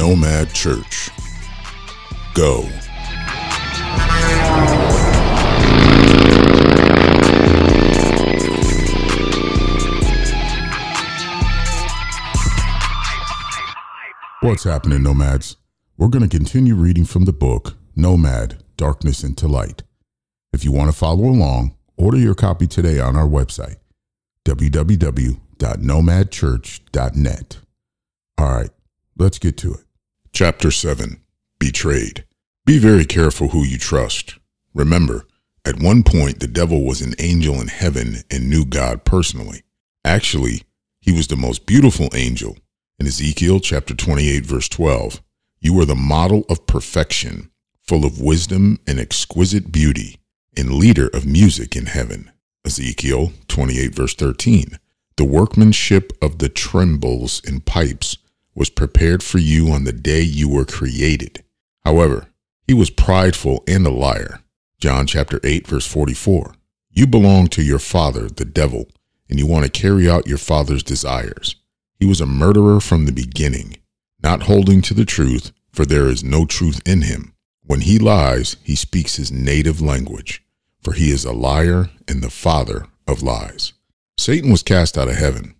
Nomad Church. Go. What's happening, Nomads? We're going to continue reading from the book Nomad Darkness into Light. If you want to follow along, order your copy today on our website, www.nomadchurch.net. All right, let's get to it. Chapter 7 Betrayed. Be very careful who you trust. Remember, at one point the devil was an angel in heaven and knew God personally. Actually, he was the most beautiful angel. In Ezekiel chapter 28 verse 12, you are the model of perfection, full of wisdom and exquisite beauty, and leader of music in heaven. Ezekiel 28 verse 13, the workmanship of the timbrels and pipes was prepared for you on the day you were created. However, he was prideful and a liar. John chapter 8 verse 44. You belong to your father, the devil, and you want to carry out your father's desires. He was a murderer from the beginning, not holding to the truth, for there is no truth in him. When he lies, he speaks his native language, for he is a liar and the father of lies. Satan was cast out of heaven.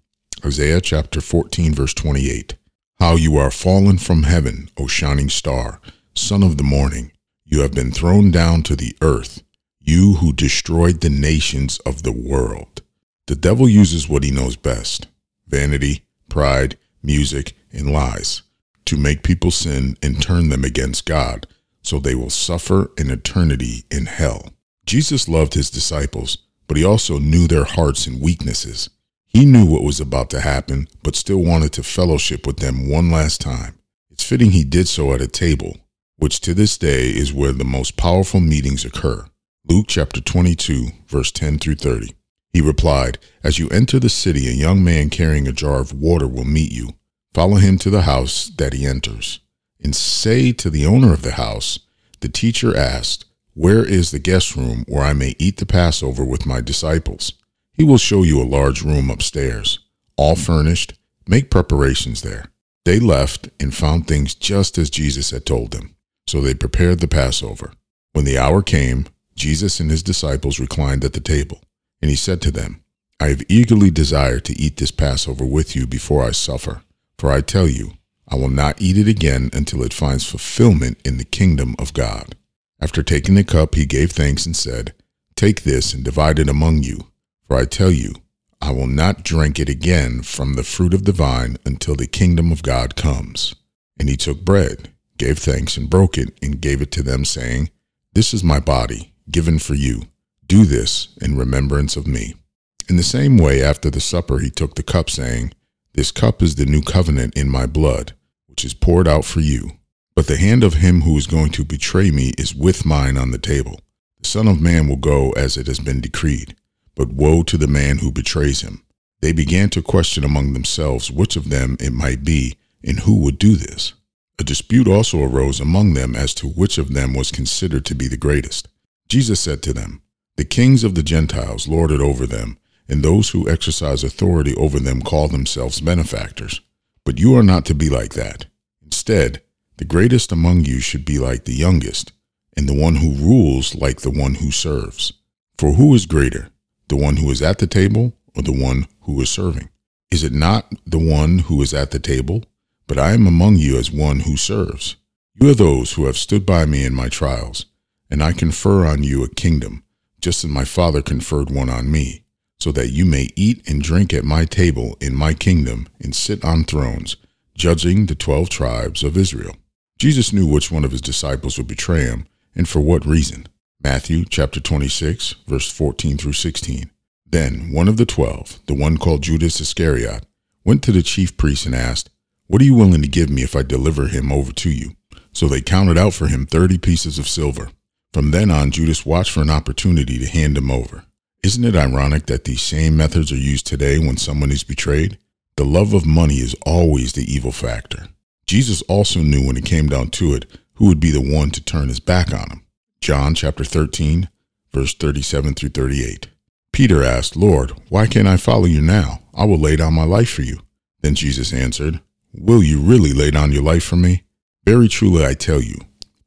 Isaiah chapter 14 verse 28. How you are fallen from heaven, O shining star, son of the morning. You have been thrown down to the earth, you who destroyed the nations of the world. The devil uses what he knows best vanity, pride, music, and lies to make people sin and turn them against God so they will suffer an eternity in hell. Jesus loved his disciples, but he also knew their hearts and weaknesses. He knew what was about to happen, but still wanted to fellowship with them one last time. It's fitting he did so at a table, which to this day is where the most powerful meetings occur. Luke chapter 22, verse 10 through 30. He replied, As you enter the city, a young man carrying a jar of water will meet you. Follow him to the house that he enters, and say to the owner of the house, The teacher asked, Where is the guest room where I may eat the Passover with my disciples? He will show you a large room upstairs, all furnished. Make preparations there. They left and found things just as Jesus had told them. So they prepared the Passover. When the hour came, Jesus and his disciples reclined at the table. And he said to them, I have eagerly desired to eat this Passover with you before I suffer. For I tell you, I will not eat it again until it finds fulfillment in the kingdom of God. After taking the cup, he gave thanks and said, Take this and divide it among you. For I tell you, I will not drink it again from the fruit of the vine until the kingdom of God comes. And he took bread, gave thanks, and broke it, and gave it to them, saying, This is my body, given for you. Do this in remembrance of me. In the same way, after the supper, he took the cup, saying, This cup is the new covenant in my blood, which is poured out for you. But the hand of him who is going to betray me is with mine on the table. The Son of Man will go as it has been decreed, but woe to the man who betrays him. They began to question among themselves which of them it might be and who would do this. A dispute also arose among them as to which of them was considered to be the greatest. Jesus said to them, the kings of the Gentiles lord it over them, and those who exercise authority over them call themselves benefactors. But you are not to be like that. Instead, the greatest among you should be like the youngest, and the one who rules like the one who serves. For who is greater, the one who is at the table or the one who is serving? Is it not the one who is at the table? But I am among you as one who serves. You are those who have stood by me in my trials, and I confer on you a kingdom just as my Father conferred one on me, so that you may eat and drink at my table in my kingdom and sit on thrones, judging the twelve tribes of Israel. Jesus knew which one of his disciples would betray him and for what reason. Matthew chapter 26, verse 14 through 16. Then one of the twelve, the one called Judas Iscariot, went to the chief priests and asked, What are you willing to give me if I deliver him over to you? So they counted out for him thirty pieces of silver. From then on, Judas watched for an opportunity to hand him over. Isn't it ironic that these same methods are used today when someone is betrayed? The love of money is always the evil factor. Jesus also knew when it came down to it who would be the one to turn his back on him. John chapter 13, verse 37 through 38. Peter asked, Lord, why can't I follow you now? I will lay down my life for you. Then Jesus answered, Will you really lay down your life for me? Very truly I tell you,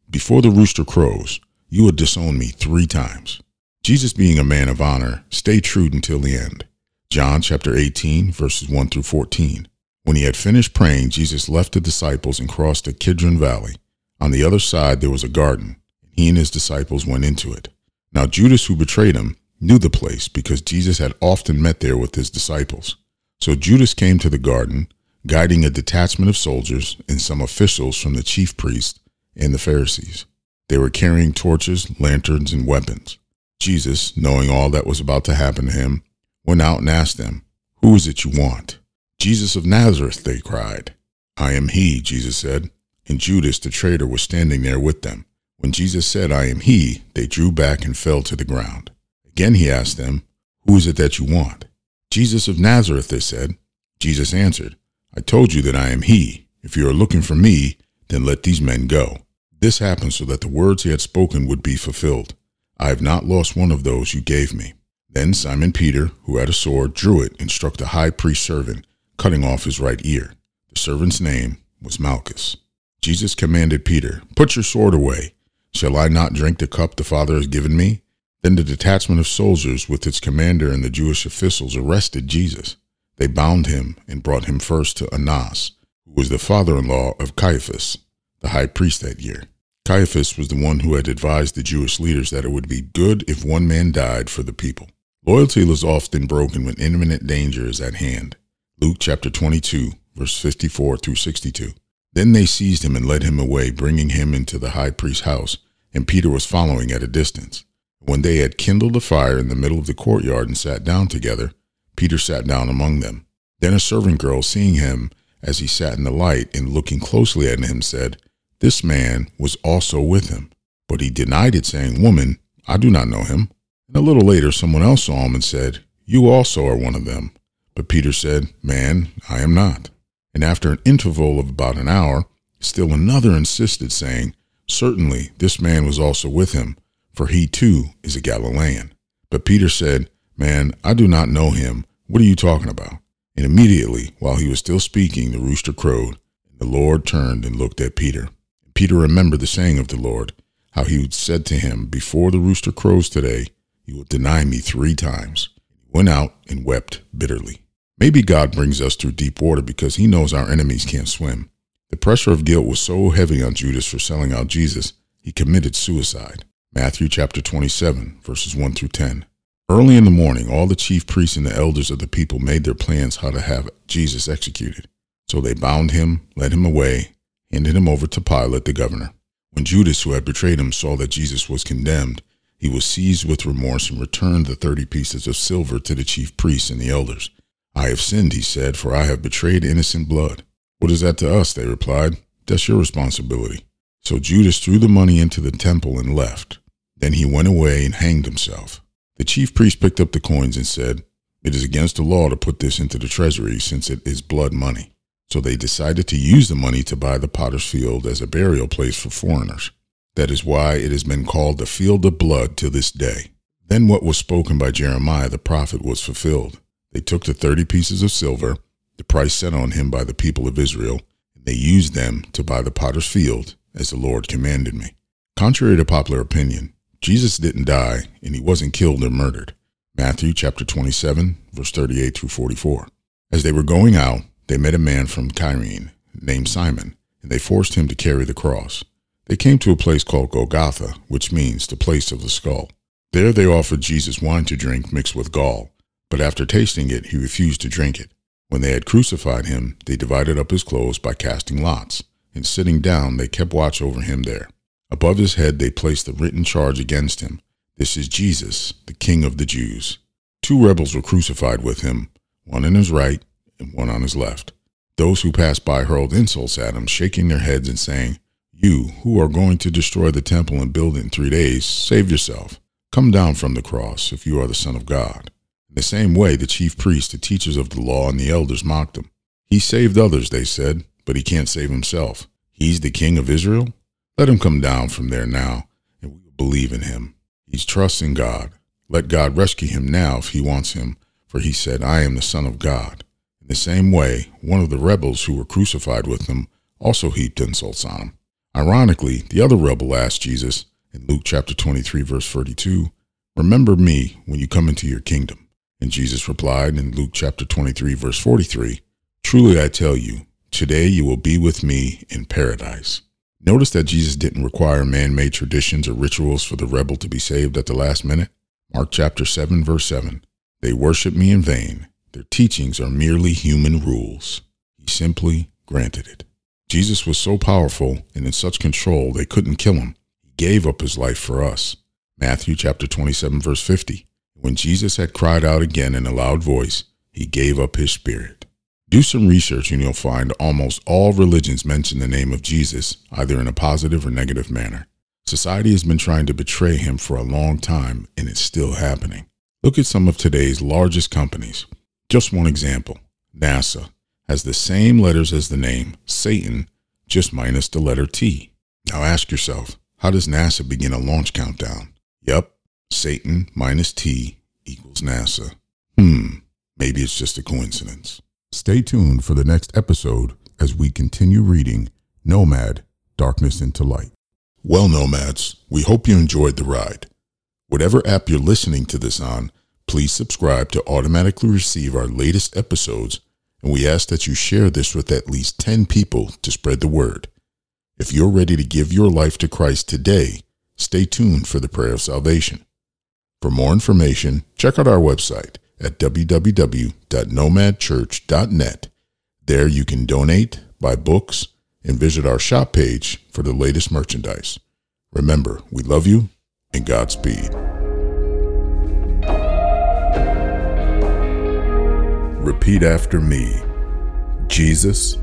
before the rooster crows, you will disown me three times. Jesus, being a man of honor, stayed true until the end. John chapter 18, verses 1 through 14. When he had finished praying, Jesus left the disciples and crossed the Kidron Valley. On the other side there was a garden, he and his disciples went into it. Now Judas, who betrayed him, knew the place because Jesus had often met there with his disciples. So Judas came to the garden, guiding a detachment of soldiers and some officials from the chief priests and the Pharisees. They were carrying torches, lanterns, and weapons. Jesus, knowing all that was about to happen to him, went out and asked them, Who is it you want? Jesus of Nazareth, they cried. I am he, Jesus said, and Judas the traitor was standing there with them. When Jesus said, I am he, they drew back and fell to the ground. Again he asked them, Who is it that you want? Jesus of Nazareth, they said. Jesus answered, I told you that I am he. If you are looking for me, then let these men go. This happened so that the words he had spoken would be fulfilled. I have not lost one of those you gave me. Then Simon Peter, who had a sword, drew it and struck the high priest's servant, cutting off his right ear. The servant's name was Malchus. Jesus commanded Peter, Put your sword away. Shall I not drink the cup the Father has given me? Then the detachment of soldiers with its commander and the Jewish officials arrested Jesus. They bound him and brought him first to Annas, who was the father-in-law of Caiaphas, the high priest that year. Caiaphas was the one who had advised the Jewish leaders that it would be good if one man died for the people. Loyalty is often broken when imminent danger is at hand. Luke chapter 22, verse 54 through 62. Then they seized him and led him away, bringing him into the high priest's house, and Peter was following at a distance. When they had kindled a fire in the middle of the courtyard and sat down together, Peter sat down among them. Then a servant girl, seeing him as he sat in the light and looking closely at him, said, This man was also with him. But he denied it, saying, Woman, I do not know him. And a little later, someone else saw him and said, You also are one of them. But Peter said, Man, I am not. And after an interval of about an hour, still another insisted, saying, Certainly this man was also with him, for he too is a Galilean. But Peter said, Man, I do not know him. What are you talking about? And immediately, while he was still speaking, the rooster crowed, and the Lord turned and looked at Peter. And Peter remembered the saying of the Lord, how he had said to him, Before the rooster crows today, you will deny me three times. He went out and wept bitterly. Maybe God brings us through deep water because he knows our enemies can't swim. The pressure of guilt was so heavy on Judas for selling out Jesus, he committed suicide. Matthew chapter 27, verses 1 through 10. Early in the morning, all the chief priests and the elders of the people made their plans how to have Jesus executed. So they bound him, led him away, handed him over to Pilate the governor. When Judas, who had betrayed him, saw that Jesus was condemned, he was seized with remorse and returned the thirty pieces of silver to the chief priests and the elders. I have sinned, he said, for I have betrayed innocent blood. What is that to us? They replied. That's your responsibility. So Judas threw the money into the temple and left. Then he went away and hanged himself. The chief priest picked up the coins and said, It is against the law to put this into the treasury since it is blood money. So they decided to use the money to buy the potter's field as a burial place for foreigners. That is why it has been called the field of blood to this day. Then what was spoken by Jeremiah the prophet was fulfilled. They took the thirty pieces of silver, the price set on him by the people of Israel, and they used them to buy the potter's field, as the Lord commanded me. Contrary to popular opinion, Jesus didn't die, and he wasn't killed or murdered. Matthew chapter 27, verse 38 through 44. As they were going out, they met a man from Cyrene named Simon, and they forced him to carry the cross. They came to a place called Golgotha, which means the place of the skull. There they offered Jesus wine to drink mixed with gall, but after tasting it, he refused to drink it. When they had crucified him, they divided up his clothes by casting lots, and sitting down, they kept watch over him there. Above his head, they placed the written charge against him This is Jesus, the King of the Jews. Two rebels were crucified with him, one on his right and one on his left. Those who passed by hurled insults at him, shaking their heads and saying, You, who are going to destroy the temple and build it in three days, save yourself. Come down from the cross if you are the Son of God. In the same way, the chief priests, the teachers of the law, and the elders mocked him. He saved others, they said, but he can't save himself. He's the king of Israel? Let him come down from there now, and we will believe in him. He's trusting God. Let God rescue him now if he wants him, for he said, I am the Son of God. In the same way, one of the rebels who were crucified with him also heaped insults on him. Ironically, the other rebel asked Jesus in Luke chapter 23, verse 32, Remember me when you come into your kingdom. And Jesus replied in Luke chapter 23, verse 43, Truly I tell you, today you will be with me in paradise. Notice that Jesus didn't require man made traditions or rituals for the rebel to be saved at the last minute. Mark chapter 7, verse 7. They worship me in vain. Their teachings are merely human rules. He simply granted it. Jesus was so powerful and in such control they couldn't kill him. He gave up his life for us. Matthew chapter 27 verse 50. When Jesus had cried out again in a loud voice, he gave up his spirit. Do some research and you'll find almost all religions mention the name of Jesus, either in a positive or negative manner. Society has been trying to betray him for a long time, and it's still happening. Look at some of today's largest companies. Just one example NASA has the same letters as the name Satan, just minus the letter T. Now ask yourself, how does NASA begin a launch countdown? Yep, Satan minus T equals NASA. Hmm, maybe it's just a coincidence. Stay tuned for the next episode as we continue reading Nomad Darkness into Light. Well, Nomads, we hope you enjoyed the ride. Whatever app you're listening to this on, please subscribe to automatically receive our latest episodes and we ask that you share this with at least 10 people to spread the word. If you're ready to give your life to Christ today, stay tuned for the prayer of salvation. For more information, check out our website at www.nomadchurch.net. There you can donate, buy books, and visit our shop page for the latest merchandise. Remember, we love you and Godspeed. Repeat after me Jesus,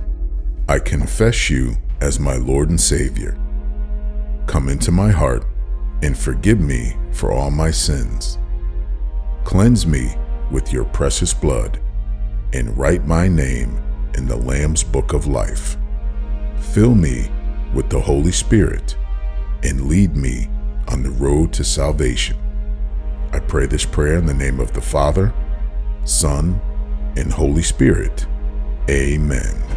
I confess you as my Lord and Savior. Come into my heart and forgive me for all my sins. Cleanse me with your precious blood and write my name in the Lamb's book of life. Fill me with the Holy Spirit and lead me on the road to salvation. I pray this prayer in the name of the Father, Son, and Holy Spirit. Amen.